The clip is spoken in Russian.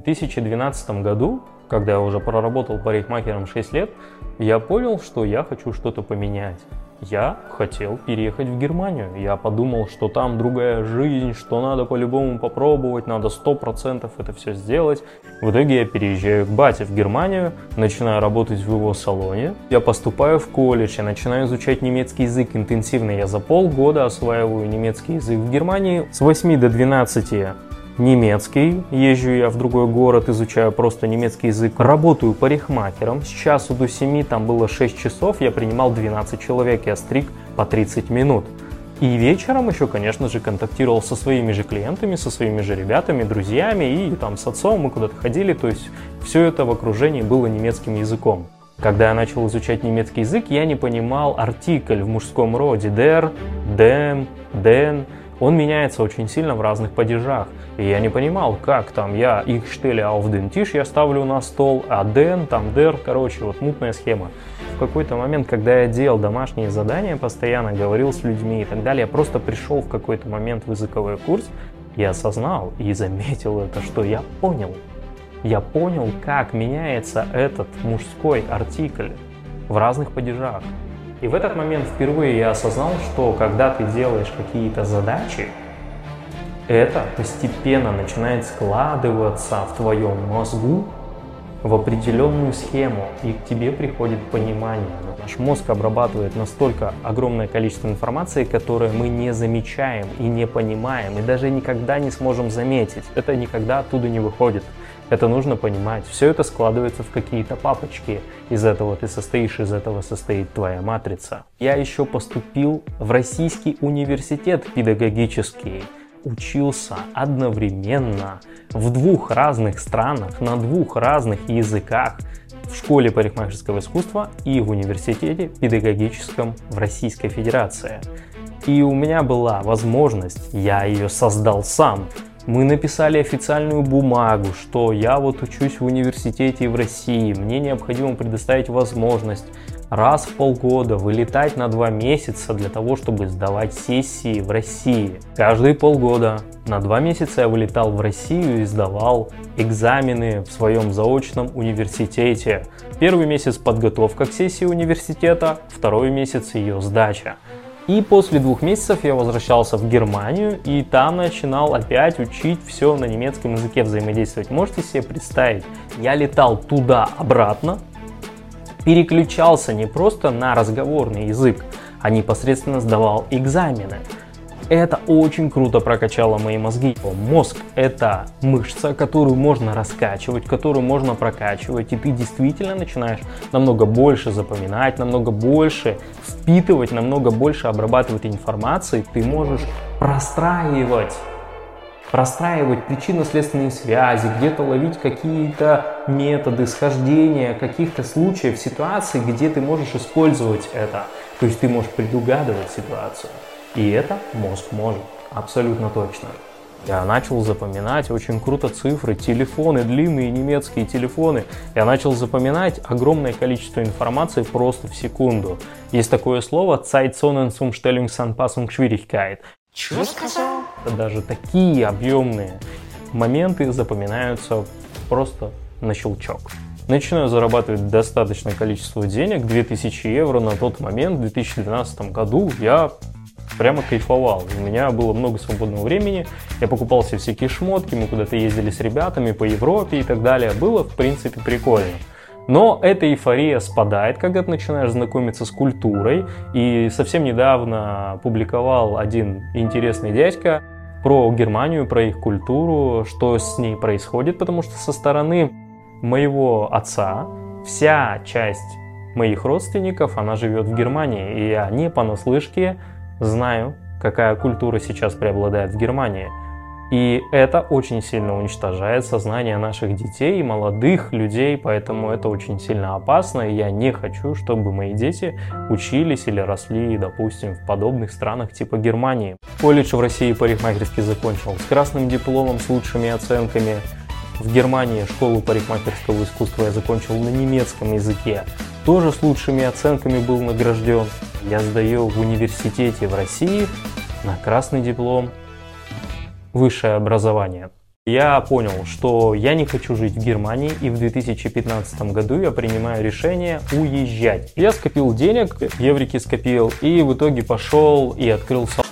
2012 году, когда я уже проработал парикмахером 6 лет, я понял, что я хочу что-то поменять. Я хотел переехать в Германию. Я подумал, что там другая жизнь, что надо по-любому попробовать, надо 100% это все сделать. В итоге я переезжаю к бате в Германию, начинаю работать в его салоне. Я поступаю в колледж, я начинаю изучать немецкий язык интенсивно. Я за полгода осваиваю немецкий язык в Германии. С 8 до 12 немецкий, езжу я в другой город, изучаю просто немецкий язык, работаю парикмахером, с часу до 7, там было 6 часов, я принимал 12 человек, я стриг по 30 минут. И вечером еще, конечно же, контактировал со своими же клиентами, со своими же ребятами, друзьями и там с отцом мы куда-то ходили, то есть все это в окружении было немецким языком. Когда я начал изучать немецкий язык, я не понимал артикль в мужском роде. Der, dem, den, он меняется очень сильно в разных падежах. И я не понимал, как там я их штели auf den я ставлю на стол, а den, там der, короче, вот мутная схема. В какой-то момент, когда я делал домашние задания, постоянно говорил с людьми и так далее, я просто пришел в какой-то момент в языковой курс, и осознал и заметил это, что я понял. Я понял, как меняется этот мужской артикль в разных падежах. И в этот момент впервые я осознал, что когда ты делаешь какие-то задачи, это постепенно начинает складываться в твоем мозгу в определенную схему, и к тебе приходит понимание. Наш мозг обрабатывает настолько огромное количество информации, которое мы не замечаем и не понимаем, и даже никогда не сможем заметить. Это никогда оттуда не выходит. Это нужно понимать. Все это складывается в какие-то папочки. Из этого ты состоишь, из этого состоит твоя матрица. Я еще поступил в Российский университет педагогический. Учился одновременно в двух разных странах, на двух разных языках в школе парикмахерского искусства и в университете педагогическом в Российской Федерации. И у меня была возможность, я ее создал сам, мы написали официальную бумагу, что я вот учусь в университете в России, мне необходимо предоставить возможность раз в полгода вылетать на два месяца для того, чтобы сдавать сессии в России. Каждые полгода на два месяца я вылетал в Россию и сдавал экзамены в своем заочном университете. Первый месяц подготовка к сессии университета, второй месяц ее сдача. И после двух месяцев я возвращался в Германию и там начинал опять учить все на немецком языке взаимодействовать. Можете себе представить, я летал туда-обратно, переключался не просто на разговорный язык, а непосредственно сдавал экзамены. Это очень круто прокачало мои мозги. Мозг – это мышца, которую можно раскачивать, которую можно прокачивать, и ты действительно начинаешь намного больше запоминать, намного больше впитывать, намного больше обрабатывать информации. Ты можешь простраивать простраивать причинно-следственные связи, где-то ловить какие-то методы схождения каких-то случаев, ситуаций, где ты можешь использовать это. То есть ты можешь предугадывать ситуацию. И это мозг может, абсолютно точно. Я начал запоминать очень круто цифры, телефоны, длинные немецкие телефоны. Я начал запоминать огромное количество информации просто в секунду. Есть такое слово Zeitzonenzumstellungsanpassungsschwierigkeit. Чего сказал? Даже такие объемные моменты запоминаются просто на щелчок. Начинаю зарабатывать достаточное количество денег, 2000 евро на тот момент, в 2012 году я прямо кайфовал. У меня было много свободного времени, я покупал себе всякие шмотки, мы куда-то ездили с ребятами по Европе и так далее. Было, в принципе, прикольно. Но эта эйфория спадает, когда ты начинаешь знакомиться с культурой. И совсем недавно публиковал один интересный дядька про Германию, про их культуру, что с ней происходит, потому что со стороны моего отца вся часть моих родственников, она живет в Германии, и не понаслышке знаю, какая культура сейчас преобладает в Германии. И это очень сильно уничтожает сознание наших детей и молодых людей, поэтому это очень сильно опасно, и я не хочу, чтобы мои дети учились или росли, допустим, в подобных странах типа Германии. Колледж в России парикмахерский закончил с красным дипломом, с лучшими оценками. В Германии школу парикмахерского искусства я закончил на немецком языке. Тоже с лучшими оценками был награжден. Я сдаю в университете в России на красный диплом высшее образование. Я понял, что я не хочу жить в Германии, и в 2015 году я принимаю решение уезжать. Я скопил денег, еврики скопил, и в итоге пошел и открыл салон